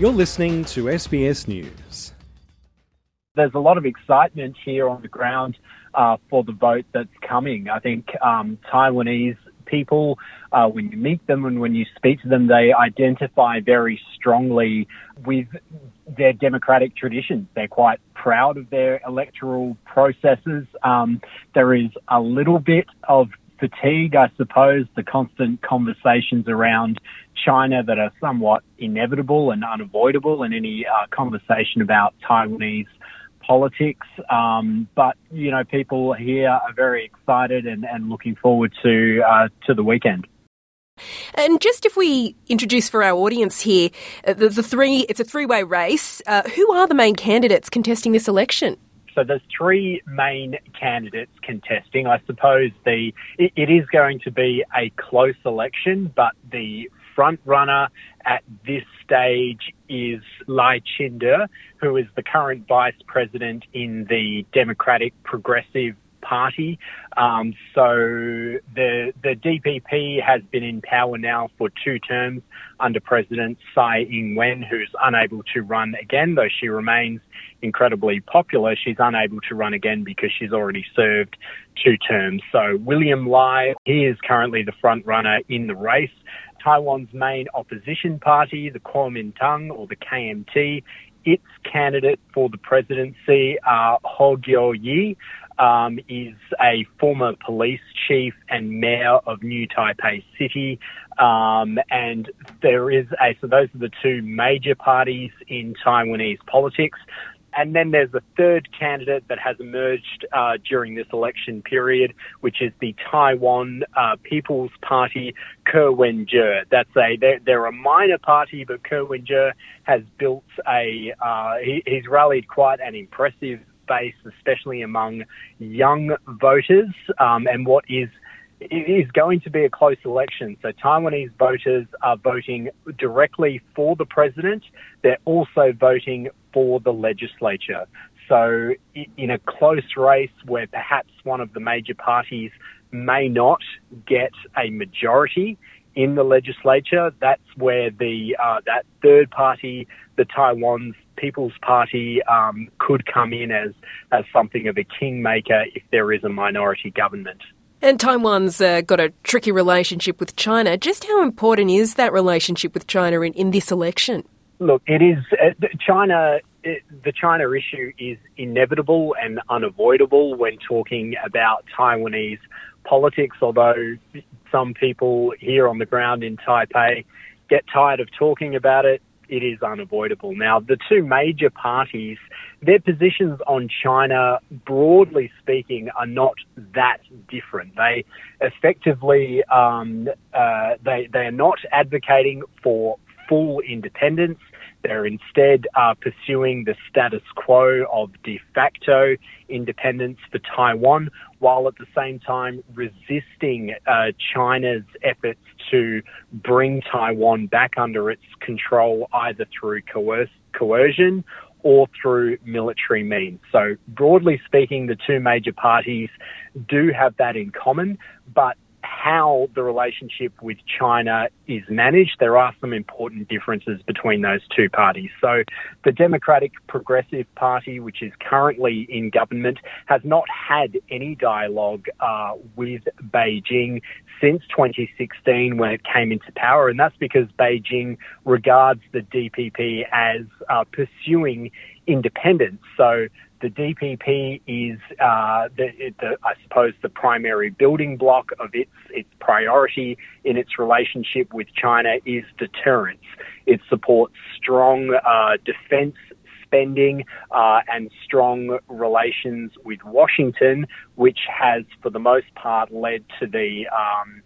You're listening to SBS News. There's a lot of excitement here on the ground uh, for the vote that's coming. I think um, Taiwanese people, uh, when you meet them and when you speak to them, they identify very strongly with their democratic traditions. They're quite proud of their electoral processes. Um, there is a little bit of fatigue, I suppose, the constant conversations around China that are somewhat inevitable and unavoidable in any uh, conversation about Taiwanese politics. Um, but you know, people here are very excited and, and looking forward to uh, to the weekend. And just if we introduce for our audience here, uh, the, the three, it's a three way race. Uh, who are the main candidates contesting this election? So there's three main candidates contesting. I suppose the it, it is going to be a close election, but the front runner at this stage is Lai Ching-te, who is the current vice president in the Democratic Progressive Party. Um, so the the DPP has been in power now for two terms under President Tsai Ing-wen, who's unable to run again, though she remains incredibly popular. She's unable to run again because she's already served two terms. So William Lai, he is currently the front runner in the race. Taiwan's main opposition party, the Kuomintang or the KMT, its candidate for the presidency, uh, Hou Yu-ih, um, is a former police chief and mayor of New Taipei City. Um, and there is a, so those are the two major parties in Taiwanese politics. And then there's a third candidate that has emerged uh, during this election period, which is the Taiwan uh, People's Party, Ko Wen-je. That's a they're, they're, a minor party, but Ko Wen-je has built a uh, he, he's rallied quite an impressive base, especially among young voters, um, and what is it is going to be a close election. So Taiwanese voters are voting directly for the president. They're also voting for the legislature. So in a close race where perhaps one of the major parties may not get a majority in the legislature, that's where the uh, that third party, the Taiwan's People's Party, um, could come in as as something of a kingmaker if there is a minority government. And Taiwan's uh, got a tricky relationship with China. Just how important is that relationship with China in, in this election? Look, it is uh, China. It, the China issue is inevitable and unavoidable when talking about Taiwanese politics. Although some people here on the ground in Taipei get tired of talking about it, it is unavoidable. Now, the two major parties, their positions on China, broadly speaking, are not that different. They effectively, um, uh, they, they are not advocating for full independence. They're instead uh, pursuing the status quo of de facto independence for Taiwan, while at the same time resisting uh, China's efforts to bring Taiwan back under its control either through coerc- coercion or through military means. So, broadly speaking, the two major parties do have that in common, but how the relationship with China is managed, there are some important differences between those two parties. So the Democratic Progressive Party, which is currently in government, has not had any dialogue uh, with Beijing since 2016 when it came into power, and that's because Beijing regards the DPP as uh, pursuing independence. So the DPP is, uh, the, the, I suppose, the primary building block of its its priority in its relationship with China is deterrence. It supports strong uh, defence spending uh, and strong relations with Washington, which has, for the most part, led to the um,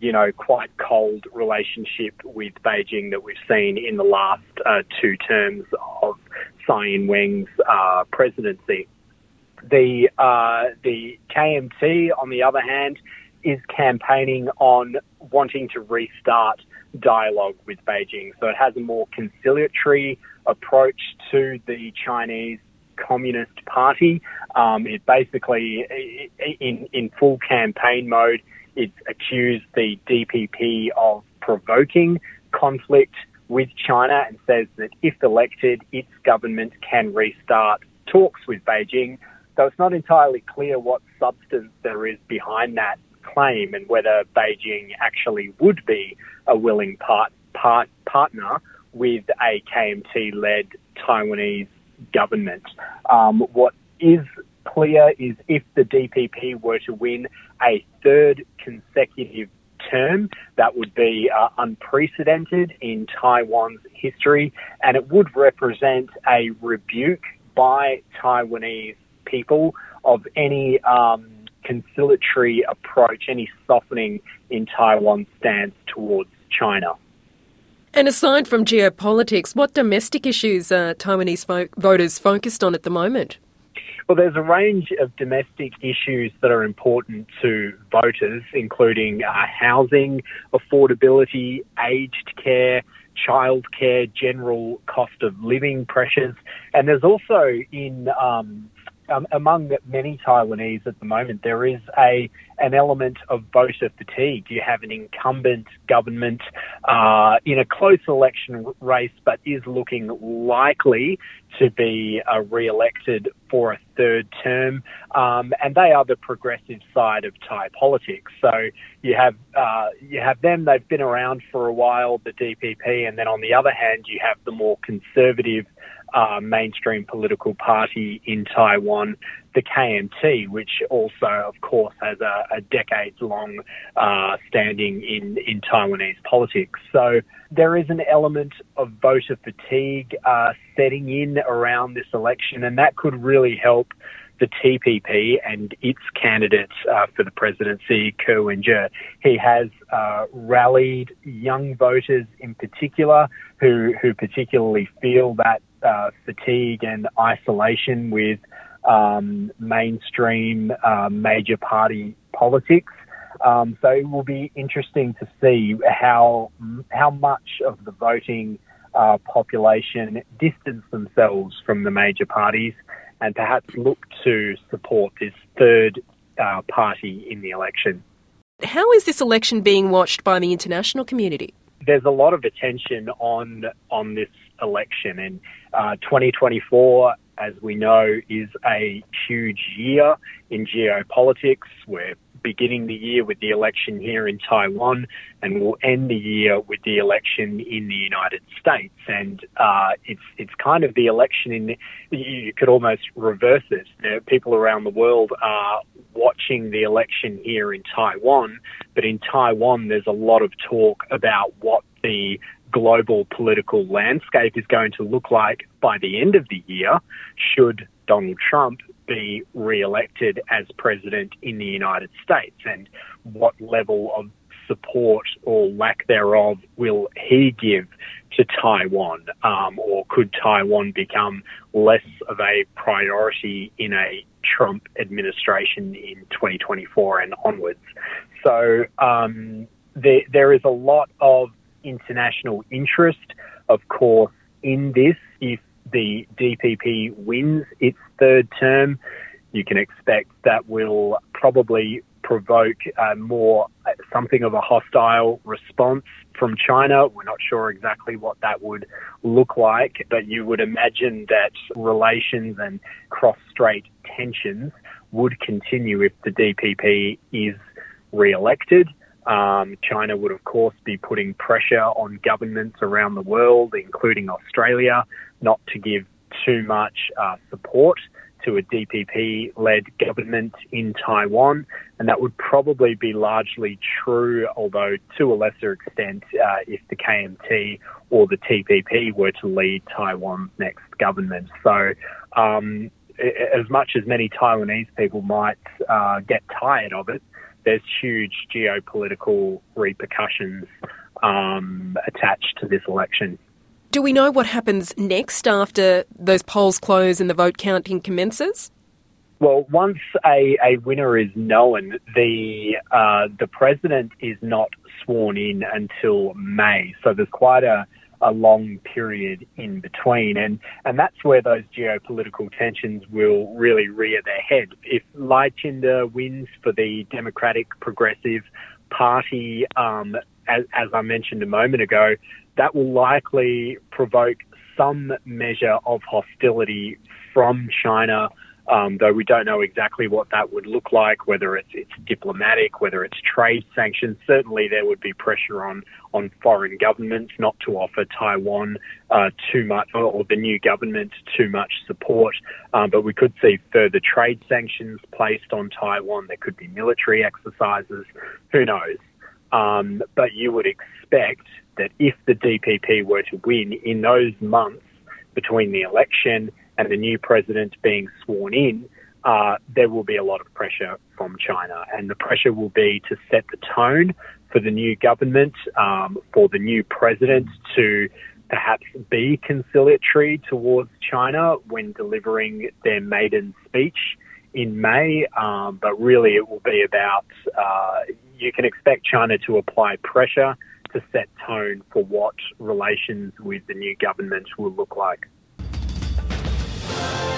you know, quite cold relationship with Beijing that we've seen in the last uh, two terms Tsai Ing-wen's uh, presidency. The uh, the KMT, on the other hand, is campaigning on wanting to restart dialogue with Beijing. So it has a more conciliatory approach to the Chinese Communist Party. Um, it basically, in in full campaign mode, it's accused the DPP of provoking conflict with China and says that if elected, its government can restart talks with Beijing. So it's not entirely clear what substance there is behind that claim and whether Beijing actually would be a willing part, part, partner with a KMT led Taiwanese government. Um, what is clear is if the DPP were to win a third consecutive term, that would be uh, unprecedented in Taiwan's history, and it would represent a rebuke by Taiwanese people of any um, conciliatory approach, any softening in Taiwan's stance towards China. And aside from geopolitics, what domestic issues are Taiwanese fo- voters focused on at the moment? Well, there's a range of domestic issues that are important to voters, including uh, housing, affordability, aged care, childcare, general cost of living pressures. And there's also in um, um, among many Taiwanese at the moment, there is a an element of voter fatigue. You have an incumbent government uh, in a close election race, but is looking likely to be uh, re-elected for a third term, um, and they are the progressive side of Thai politics. So you have uh, you have them; they've been around for a while, the DPP, and then on the other hand, you have the more conservative uh, mainstream political party in Taiwan, the KMT, which also, of course, has a, a decades long uh, standing in, in Taiwanese politics. So there is an element of voter fatigue uh, setting in around this election, and that could really help the TPP and its candidate uh, for the presidency, Ko Wen-je. He has uh, rallied young voters in particular who, who particularly feel that uh, fatigue and isolation with um, mainstream uh, major party politics. Um, so it will be interesting to see how how much of the voting uh, population distance themselves from the major parties and perhaps look to support this third uh, party in the election. How is this election being watched by the international community? There's a lot of attention on on this election, and uh, 2024, as we know, is a huge year in geopolitics. We're beginning the year with the election here in Taiwan, and we'll end the year with the election in the United States. And uh, it's it's kind of the election in you could almost reverse know, people around the world are watching the election here in Taiwan, but in Taiwan there's a lot of talk about what the global political landscape is going to look like by the end of the year should Donald Trump be re-elected as president in the United States and what level of support or lack thereof will he give to Taiwan um, or could Taiwan become less of a priority in a Trump administration in 2024 and onwards. So um, there, there is a lot of international interest, of course, in this. If the DPP wins its third term, you can expect that will probably provoke uh, more uh, something of a hostile response from China. We're not sure exactly what that would look like, but you would imagine that relations and cross-strait tensions would continue if the DPP is re-elected. Um, China would, of course, be putting pressure on governments around the world, including Australia, not to give too much uh, support to a DPP led government in Taiwan. And that would probably be largely true, although to a lesser extent, uh, if the KMT or the TPP were to lead Taiwan's next government. So, um, as much as many Taiwanese people might uh, get tired of it, there's huge geopolitical repercussions um, attached to this election. Do we know what happens next after those polls close and the vote counting commences? Well, once a, a winner is known, the uh, the president is not sworn in until May. So there's quite a a long period in between. And, and that's where those geopolitical tensions will really rear their head. If Lai Ching-te wins for the Democratic Progressive Party, um, as, as I mentioned a moment ago, that will likely provoke some measure of hostility from China um, though we don't know exactly what that would look like, whether it's, it's diplomatic, whether it's trade sanctions. Certainly, there would be pressure on on foreign governments not to offer Taiwan uh, too much, or, or, the new government too much support. Um, but we could see further trade sanctions placed on Taiwan. There could be military exercises. Who knows? Um, but you would expect that if the DPP were to win in those months between the election and the new president being sworn in, uh, there will be a lot of pressure from China. And the pressure will be to set the tone for the new government, um, for the new president to perhaps be conciliatory towards China when delivering their maiden speech in May. Um, but really, it will be about uh, you can expect China to apply pressure to set tone for what relations with the new government will look like. Bye.